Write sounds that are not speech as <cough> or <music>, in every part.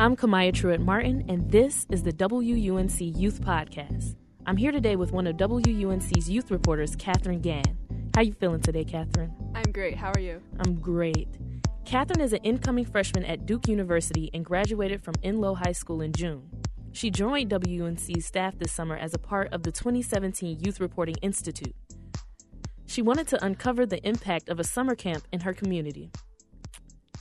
I'm Kamaya Truitt Martin, and this is the WUNC Youth Podcast. I'm here today with one of WUNC's youth reporters, Katherine Gan. How you feeling today, Katherine? I'm great. How are you? I'm great. Katherine is an incoming freshman at Duke University and graduated from Enloe High School in June. She joined WUNC's staff this summer as a part of the 2017 Youth Reporting Institute. She wanted to uncover the impact of a summer camp in her community.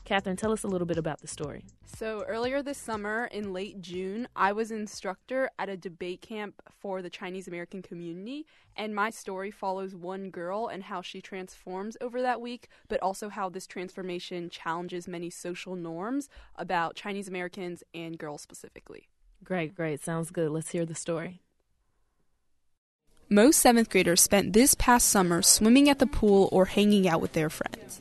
Katherine, tell us a little bit about the story. So, earlier this summer, in late June, I was instructor at a debate camp for the Chinese American community, and my story follows one girl and how she transforms over that week, but also how this transformation challenges many social norms about Chinese Americans and girls specifically. Great, great. Sounds good. Let's hear the story. Most seventh graders spent this past summer swimming at the pool or hanging out with their friends.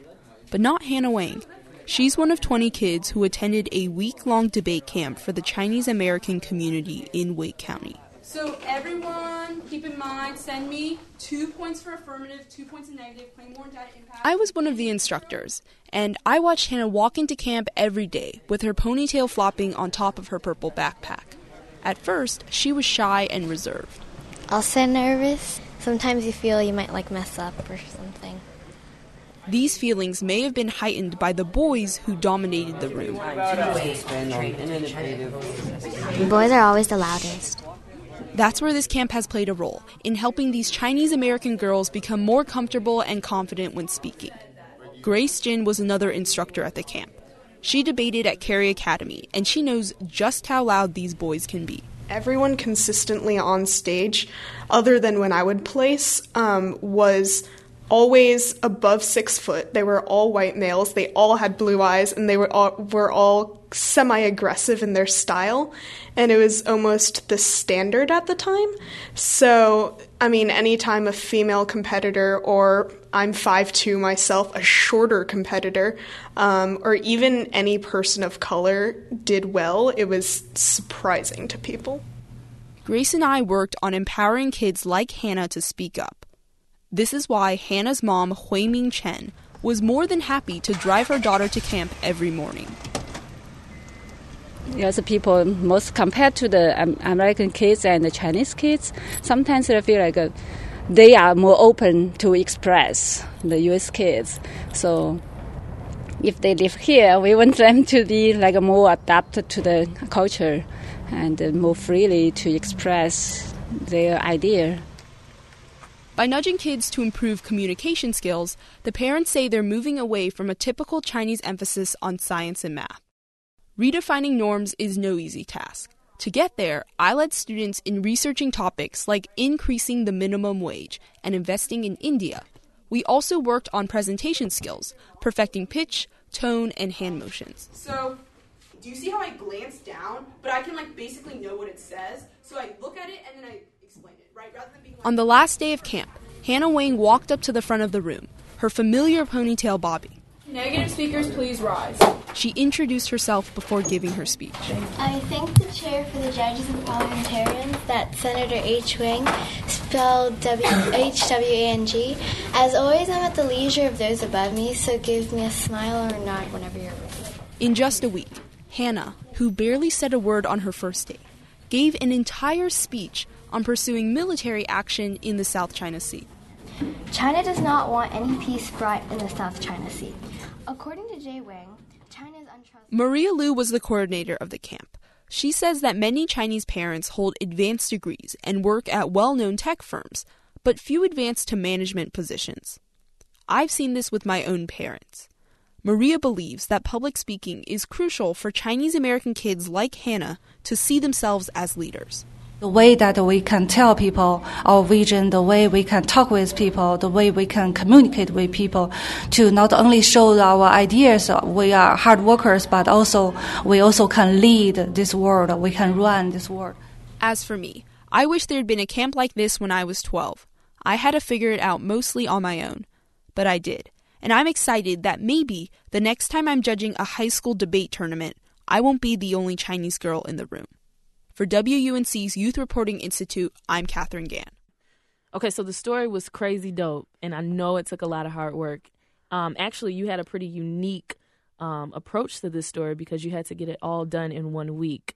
But not Hannah Wang. She's one of 20 kids who attended a week long debate camp for the Chinese American community in Wake County. So, everyone, keep in mind, send me two points for affirmative, two points in negative, claim more data impact. I was one of the instructors, and I watched Hannah walk into camp every day with her ponytail flopping on top of her purple backpack. At first, she was shy and reserved also nervous. Sometimes you feel you might like mess up or something. These feelings may have been heightened by the boys who dominated the room. Boys are always the loudest. That's where this camp has played a role in helping these Chinese American girls become more comfortable and confident when speaking. Grace Jin was another instructor at the camp. She debated at Cary Academy, and she knows just how loud these boys can be everyone consistently on stage, other than when I would place, um, was always above six foot. They were all white males. They all had blue eyes, and they were all, were all semi aggressive in their style. And it was almost the standard at the time. So, I mean, anytime a female competitor, or I'm 5'2 myself, a shorter competitor, um, or even any person of color did well, it was surprising to people. Grace and I worked on empowering kids like Hannah to speak up. This is why Hannah's mom, Hui Ming Chen, was more than happy to drive her daughter to camp every morning. Yes, people most compared to the American kids and the Chinese kids, sometimes I feel like uh, they are more open to express the U.S. kids. So if they live here, we want them to be like more adapted to the culture and more freely to express their idea. By nudging kids to improve communication skills, the parents say they're moving away from a typical Chinese emphasis on science and math. Redefining norms is no easy task. To get there, I led students in researching topics like increasing the minimum wage and investing in India. We also worked on presentation skills, perfecting pitch, tone, and hand motions. So, do you see how I glance down, but I can like basically know what it says? So I look at it and then I On the last day of camp, Hannah Wang walked up to the front of the room, her familiar ponytail bobbing. Negative speakers, please rise. She introduced herself before giving her speech. I thank the chair for the judges and parliamentarians, that Senator H. Wang, spelled W H W A N G. As always, I'm at the leisure of those above me, so give me a smile or a nod whenever you're ready. In just a week, Hannah, who barely said a word on her first day, gave an entire speech on pursuing military action in the South China Sea. China does not want any peace brought in the South China Sea. According to Jay Wang, China is untrustworthy. Maria Liu was the coordinator of the camp. She says that many Chinese parents hold advanced degrees and work at well known tech firms, but few advance to management positions. I've seen this with my own parents. Maria believes that public speaking is crucial for Chinese American kids like Hannah to see themselves as leaders. The way that we can tell people our vision, the way we can talk with people, the way we can communicate with people to not only show our ideas, we are hard workers, but also we also can lead this world, we can run this world. As for me, I wish there had been a camp like this when I was 12. I had to figure it out mostly on my own, but I did. And I'm excited that maybe the next time I'm judging a high school debate tournament, I won't be the only Chinese girl in the room. For WUNC's Youth Reporting Institute, I'm Katherine Gan. Okay, so the story was crazy dope, and I know it took a lot of hard work. Um, actually, you had a pretty unique um, approach to this story because you had to get it all done in one week.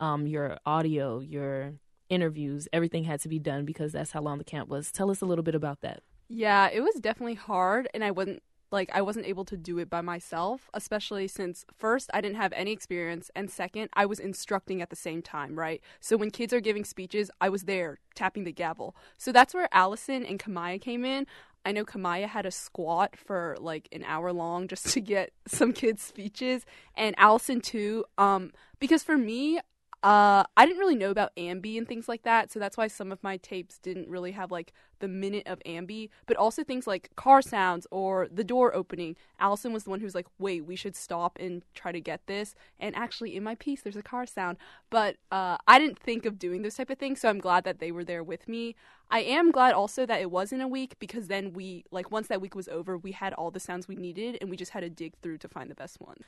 Um, your audio, your interviews, everything had to be done because that's how long the camp was. Tell us a little bit about that. Yeah, it was definitely hard, and I wasn't like I wasn't able to do it by myself, especially since first I didn't have any experience and second I was instructing at the same time, right? So when kids are giving speeches, I was there tapping the gavel. So that's where Allison and Kamaya came in. I know Kamaya had a squat for like an hour long just <laughs> to get some kids' speeches, and Allison too. Um, because for me, uh, I didn't really know about Ambi and things like that, so that's why some of my tapes didn't really have like the minute of Ambi, but also things like car sounds or the door opening. Allison was the one who's like, "Wait, we should stop and try to get this." And actually, in my piece, there's a car sound, but uh, I didn't think of doing those type of things, so I'm glad that they were there with me. I am glad also that it was in a week because then we like once that week was over, we had all the sounds we needed, and we just had to dig through to find the best one.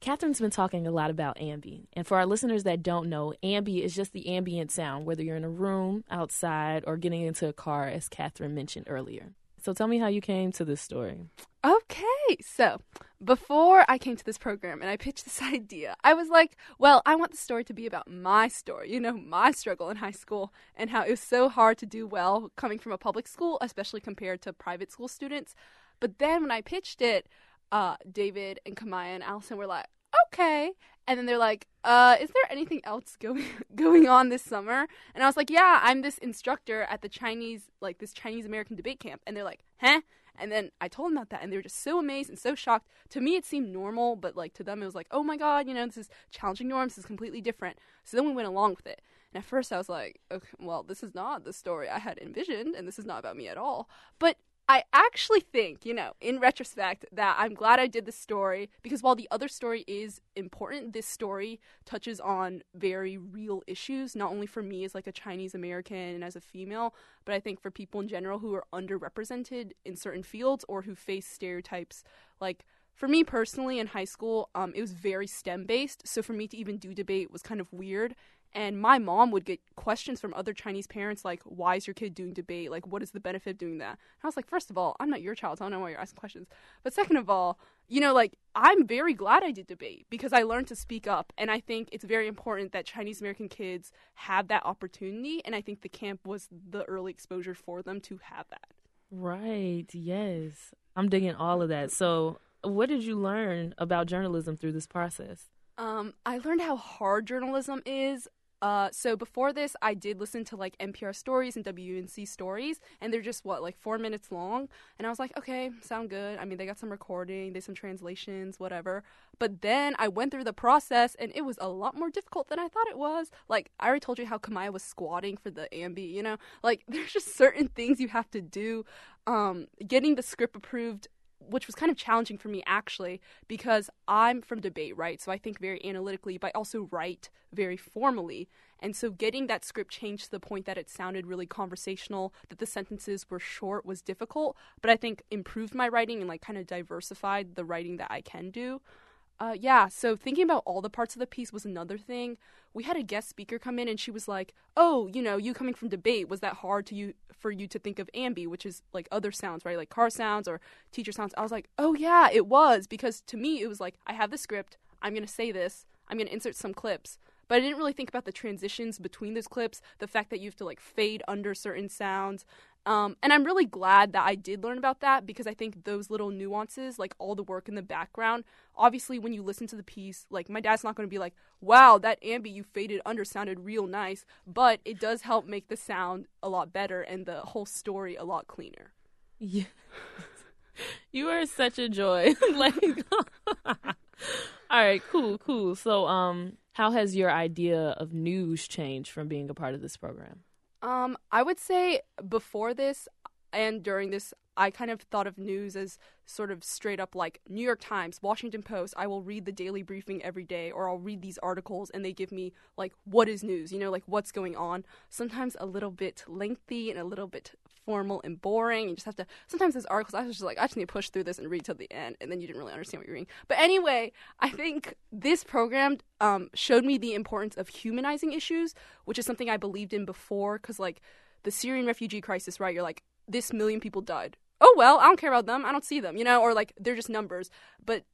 Katherine's been talking a lot about ambi. And for our listeners that don't know, ambi is just the ambient sound, whether you're in a room, outside, or getting into a car, as Katherine mentioned earlier. So tell me how you came to this story. Okay, so before I came to this program and I pitched this <laughs> idea, I was like, well, I want the story to be about my story, you know, my struggle in high school and how it was so hard to do well coming from a public school, especially compared to private school students. But then when I pitched it, uh, David and Kamaya and Allison were like, okay. And then they're like, uh, is there anything else going <laughs> going on this summer? And I was like, yeah, I'm this instructor at the Chinese, like this Chinese American debate camp. And they're like, huh? And then I told them about that, and they were just so amazed and so shocked. To me, it seemed normal, but like to them, it was like, oh my god, you know, this is challenging norms. This is completely different. So then we went along with it. And at first, I was like, okay, well, this is not the story I had envisioned, and this is not about me at all. But I actually think, you know, in retrospect, that I'm glad I did this story because while the other story is important, this story touches on very real issues, not only for me as like a Chinese American and as a female, but I think for people in general who are underrepresented in certain fields or who face stereotypes. Like for me personally in high school, um, it was very STEM based, so for me to even do debate was kind of weird. And my mom would get questions from other Chinese parents like, why is your kid doing debate? Like, what is the benefit of doing that? And I was like, first of all, I'm not your child, so I don't know why you're asking questions. But second of all, you know, like, I'm very glad I did debate because I learned to speak up. And I think it's very important that Chinese American kids have that opportunity. And I think the camp was the early exposure for them to have that. Right. Yes. I'm digging all of that. So, what did you learn about journalism through this process? Um, I learned how hard journalism is. Uh, so before this, I did listen to like NPR stories and WUNC stories, and they're just what like four minutes long. And I was like, okay, sound good. I mean, they got some recording, they some translations, whatever. But then I went through the process, and it was a lot more difficult than I thought it was. Like I already told you how Kamaya was squatting for the Ambi. You know, like <laughs> there's just certain things you have to do. Um, getting the script approved which was kind of challenging for me actually because I'm from debate, right? So I think very analytically, but I also write very formally. And so getting that script changed to the point that it sounded really conversational, that the sentences were short was difficult, but I think improved my writing and like kind of diversified the writing that I can do. Uh, yeah, so thinking about all the parts of the piece was another thing. We had a guest speaker come in, and she was like, "Oh, you know, you coming from debate, was that hard to you for you to think of ambi, which is like other sounds, right, like car sounds or teacher sounds?" I was like, "Oh yeah, it was," because to me it was like I have the script, I'm gonna say this, I'm gonna insert some clips, but I didn't really think about the transitions between those clips, the fact that you have to like fade under certain sounds, um, and I'm really glad that I did learn about that because I think those little nuances, like all the work in the background, obviously when you listen to the piece, like my dad's not going to be like, wow, that ambi you faded under sounded real nice, but it does help make the sound a lot better and the whole story a lot cleaner. Yeah. <laughs> you are such a joy. <laughs> like <laughs> All right, cool, cool. So um how has your idea of news changed from being a part of this program? Um, I would say before this and during this, I kind of thought of news as sort of straight up like New York Times, Washington Post. I will read the daily briefing every day, or I'll read these articles and they give me like what is news, you know, like what's going on. Sometimes a little bit lengthy and a little bit formal and boring. You just have to. Sometimes those articles, I was just like, I just need to push through this and read till the end, and then you didn't really understand what you're reading. But anyway, I think this program um, showed me the importance of humanizing issues, which is something I believed in before. Because like the Syrian refugee crisis, right? You're like, this million people died. Oh well, I don't care about them. I don't see them, you know, or like they're just numbers. But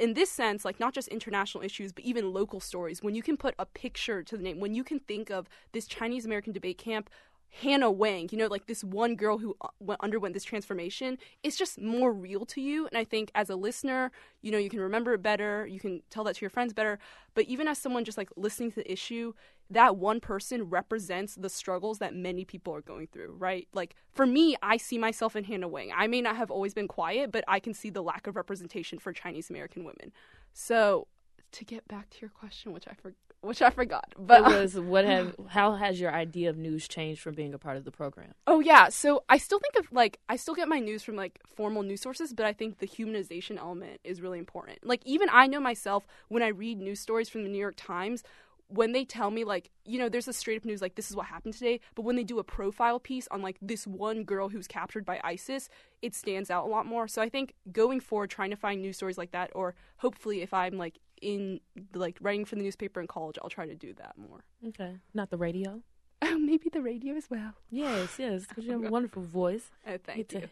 in this sense, like not just international issues, but even local stories, when you can put a picture to the name, when you can think of this Chinese American debate camp Hannah Wang, you know, like this one girl who uh, underwent this transformation, it's just more real to you. And I think as a listener, you know, you can remember it better, you can tell that to your friends better. But even as someone just like listening to the issue, that one person represents the struggles that many people are going through, right? Like for me, I see myself in Hannah Wang. I may not have always been quiet, but I can see the lack of representation for Chinese American women. So to get back to your question, which I forgot which I forgot. But it was what have how has your idea of news changed from being a part of the program? Oh yeah, so I still think of like I still get my news from like formal news sources, but I think the humanization element is really important. Like even I know myself when I read news stories from the New York Times, when they tell me like you know there's a straight up news like this is what happened today but when they do a profile piece on like this one girl who's captured by isis it stands out a lot more so i think going forward trying to find news stories like that or hopefully if i'm like in like writing for the newspaper in college, I'll try to do that more. Okay, not the radio. <laughs> Oh, maybe the radio as well. Yes, yes, because you have a <laughs> wonderful voice. Oh, thank you. To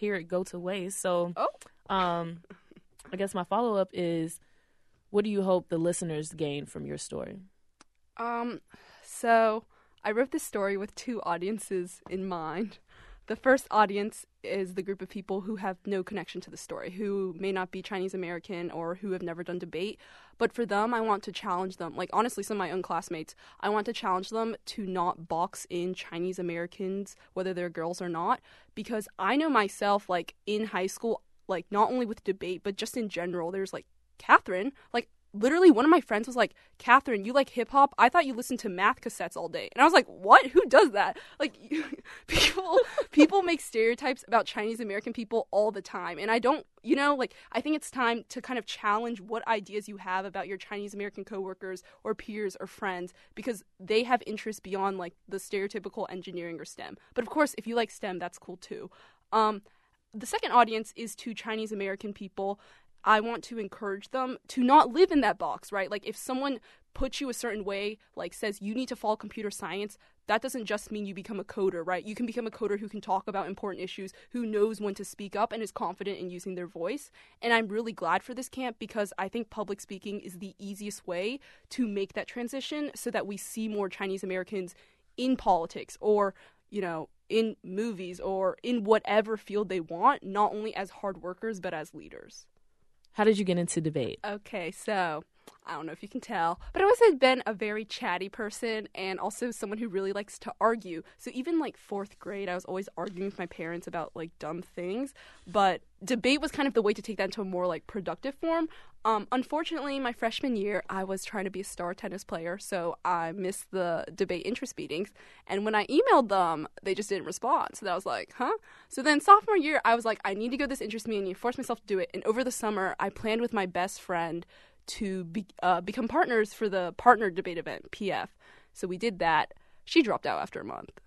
hear it go to waste. So, oh. um, I guess my follow up is, what do you hope the listeners gain from your story? Um, so I wrote this story with two audiences in mind. The first audience is the group of people who have no connection to the story, who may not be Chinese American or who have never done debate. But for them, I want to challenge them. Like, honestly, some of my own classmates, I want to challenge them to not box in Chinese Americans, whether they're girls or not, because I know myself, like, in high school, like, not only with debate, but just in general, there's like, Katherine, like, literally one of my friends was like, Katherine, you like hip hop? I thought you listened to math cassettes all day. And I was like, what? Who does that? Like, <laughs> people, people make stereotypes about Chinese American people all the time. And I don't, you know, like, I think it's time to kind of challenge what ideas you have about your Chinese American coworkers or peers or friends because they have interests beyond like the stereotypical engineering or STEM. But of course, if you like STEM, that's cool too. Um, the second audience is to Chinese American people I want to encourage them to not live in that box, right? Like if someone puts you a certain way, like says you need to follow computer science, that doesn't just mean you become a coder, right? You can become a coder who can talk about important issues, who knows when to speak up and is confident in using their voice. And I'm really glad for this camp because I think public speaking is the easiest way to make that transition so that we see more Chinese Americans in politics or, you know, in movies or in whatever field they want, not only as hard workers but as leaders. How did you get into debate? Okay, so I don't know if you can tell, but I always been a very chatty person and also someone who really likes to argue. So even like fourth grade, I was always arguing with my parents about like dumb things. But debate was kind of the way to take that into a more like productive form. Um, unfortunately, my freshman year, I was trying to be a star tennis player, so I missed the debate interest meetings. And when I emailed them, they just didn't respond. So that was like, huh? So then sophomore year, I was like, I need to go to this interest meeting and force myself to do it. And over the summer, I planned with my best friend to be, uh, become partners for the partner debate event, PF. So we did that. She dropped out after a month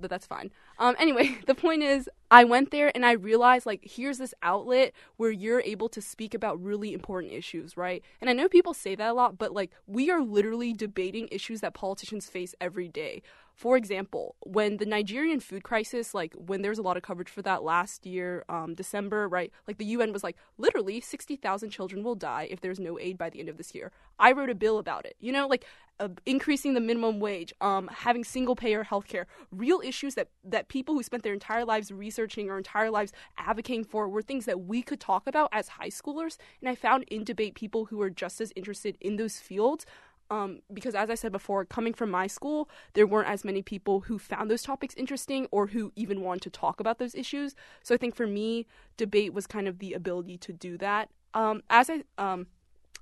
but that's fine. Um, anyway, <laughs> the point is, I went there and I realized like here's this outlet where you're able to speak about really important issues, right? And I know people say that a lot, but like we are literally debating issues that politicians face every day. For example, when the Nigerian food crisis, like when there was a lot of coverage for that last year, um, December, right? Like the UN was like, literally 60,000 children will die if there's no aid by the end of this year. I wrote a bill about it. You know, like uh, increasing the minimum wage, um, having single payer healthcare, real issues that, that people who spent their entire lives researching or entire lives advocating for were things that we could talk about as high schoolers. And I found in debate people who were just as interested in those fields um, because as I said before, coming from my school, there weren't as many people who found those topics interesting or who even wanted to talk about those issues. So I think for me, debate was kind of the ability to do that. Um, as I, um,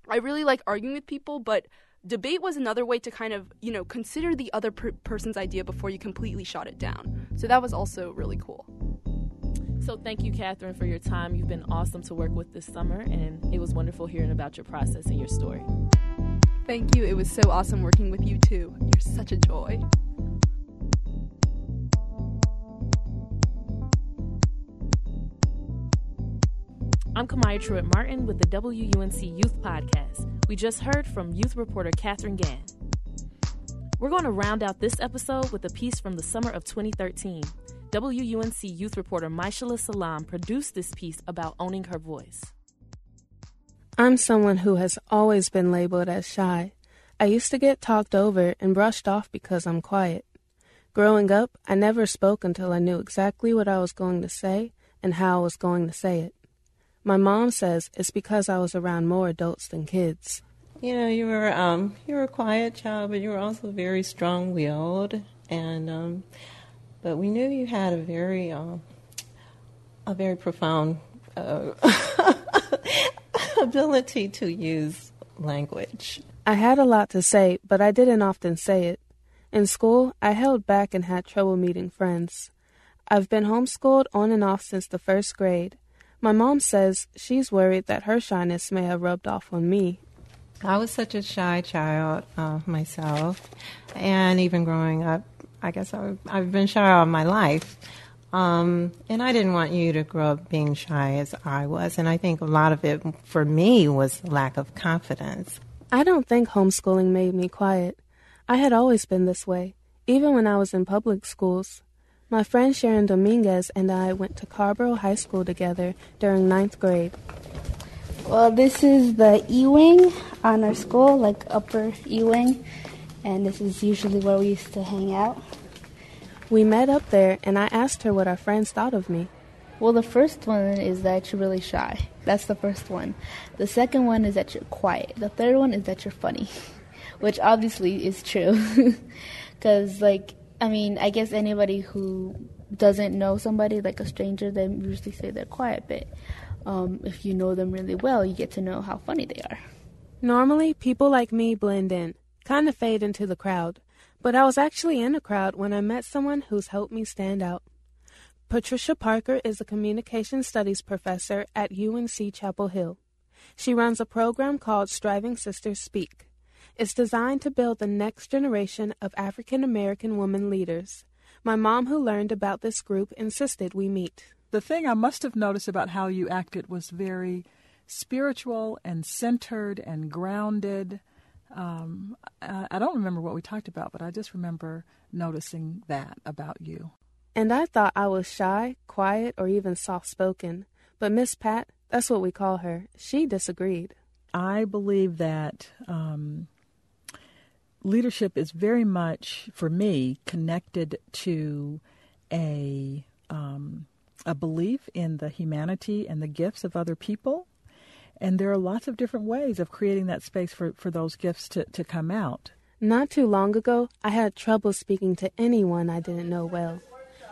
I really like arguing with people, but debate was another way to kind of, you know, consider the other per- person's idea before you completely shot it down. So that was also really cool. So thank you, Katherine, for your time. You've been awesome to work with this summer, and it was wonderful hearing about your process and your story. Thank you. It was so awesome working with you too. You're such a joy. I'm Kamaya Truitt Martin with the WUNC Youth Podcast. We just heard from youth reporter Katherine Gan. We're going to round out this episode with a piece from the summer of 2013. WUNC youth reporter Maishala Salam produced this piece about owning her voice. I'm someone who has always been labeled as shy. I used to get talked over and brushed off because I'm quiet. Growing up, I never spoke until I knew exactly what I was going to say and how I was going to say it. My mom says it's because I was around more adults than kids. You know, you were um, you were a quiet child, but you were also very strong-willed, and um, but we knew you had a very um, a very profound uh, <laughs> ability to use language. I had a lot to say, but I didn't often say it. In school, I held back and had trouble meeting friends. I've been homeschooled on and off since the first grade. My mom says she's worried that her shyness may have rubbed off on me. I was such a shy child uh, myself, and even growing up, I guess I've, I've been shy all my life. Um, and I didn't want you to grow up being shy as I was. And I think a lot of it for me was lack of confidence. I don't think homeschooling made me quiet. I had always been this way, even when I was in public schools. My friend Sharon Dominguez and I went to Carrboro High School together during ninth grade. Well, this is the E Wing on our school, like upper E Wing, and this is usually where we used to hang out. We met up there, and I asked her what our friends thought of me. Well, the first one is that you're really shy. That's the first one. The second one is that you're quiet. The third one is that you're funny, <laughs> which obviously is true. <laughs> Because, like, I mean, I guess anybody who doesn't know somebody, like a stranger, they usually say they're quiet, but um, if you know them really well, you get to know how funny they are. Normally, people like me blend in, kind of fade into the crowd. But I was actually in a crowd when I met someone who's helped me stand out. Patricia Parker is a communication studies professor at UNC Chapel Hill. She runs a program called Striving Sisters Speak. It's designed to build the next generation of African American women leaders. My mom, who learned about this group, insisted we meet. The thing I must have noticed about how you acted was very spiritual and centered and grounded. Um, I, I don't remember what we talked about, but I just remember noticing that about you. And I thought I was shy, quiet, or even soft spoken. But Miss Pat, that's what we call her, she disagreed. I believe that um, leadership is very much, for me, connected to a um, a belief in the humanity and the gifts of other people. And there are lots of different ways of creating that space for, for those gifts to, to come out. Not too long ago, I had trouble speaking to anyone I didn't know well.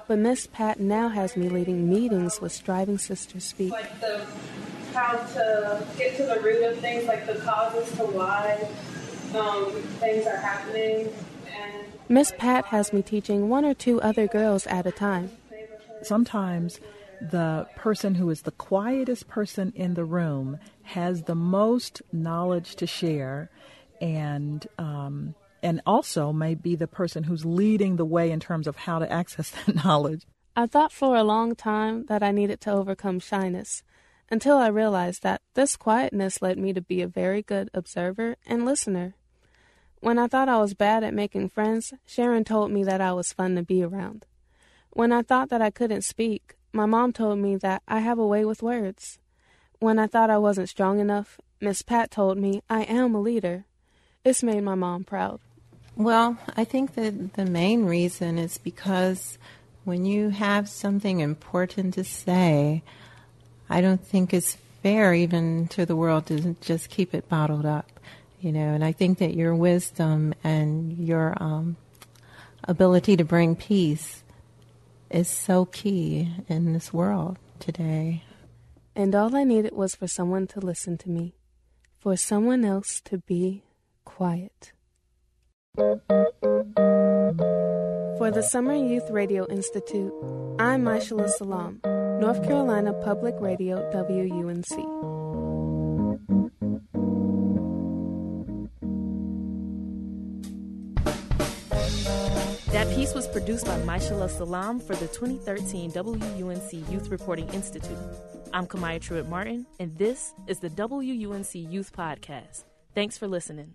But Miss Pat now has me leading meetings with Striving Sisters Speak. Like the how to get to the root of things, like the causes to why um, things are happening. Miss Pat has me teaching one or two other girls at a time. Sometimes the person who is the quietest person in the room has the most knowledge to share and um, and also may be the person who's leading the way in terms of how to access <laughs> that knowledge. I thought for a long time that I needed to overcome shyness until I realized that this quietness led me to be a very good observer and listener. When I thought I was bad at making friends, Sharon told me that I was fun to be around. When I thought that I couldn't speak, my mom told me that I have a way with words. When I thought I wasn't strong enough, Miss Pat told me I am a leader. This made my mom proud. Well, I think that the main reason is because when you have something important to say, I don't think it's fair even to the world to just keep it bottled up, you know. And I think that your wisdom and your um, ability to bring peace is so key in this world today. And all I needed was for someone to listen to me, for someone else to be quiet. For the Summer Youth Radio Institute, I'm Maishala Salam, North Carolina Public Radio WUNC. Piece was produced by Maishala Salam for the 2013 WUNC Youth Reporting Institute. I'm Kamaya Truitt Martin, and this is the WUNC Youth Podcast. Thanks for listening.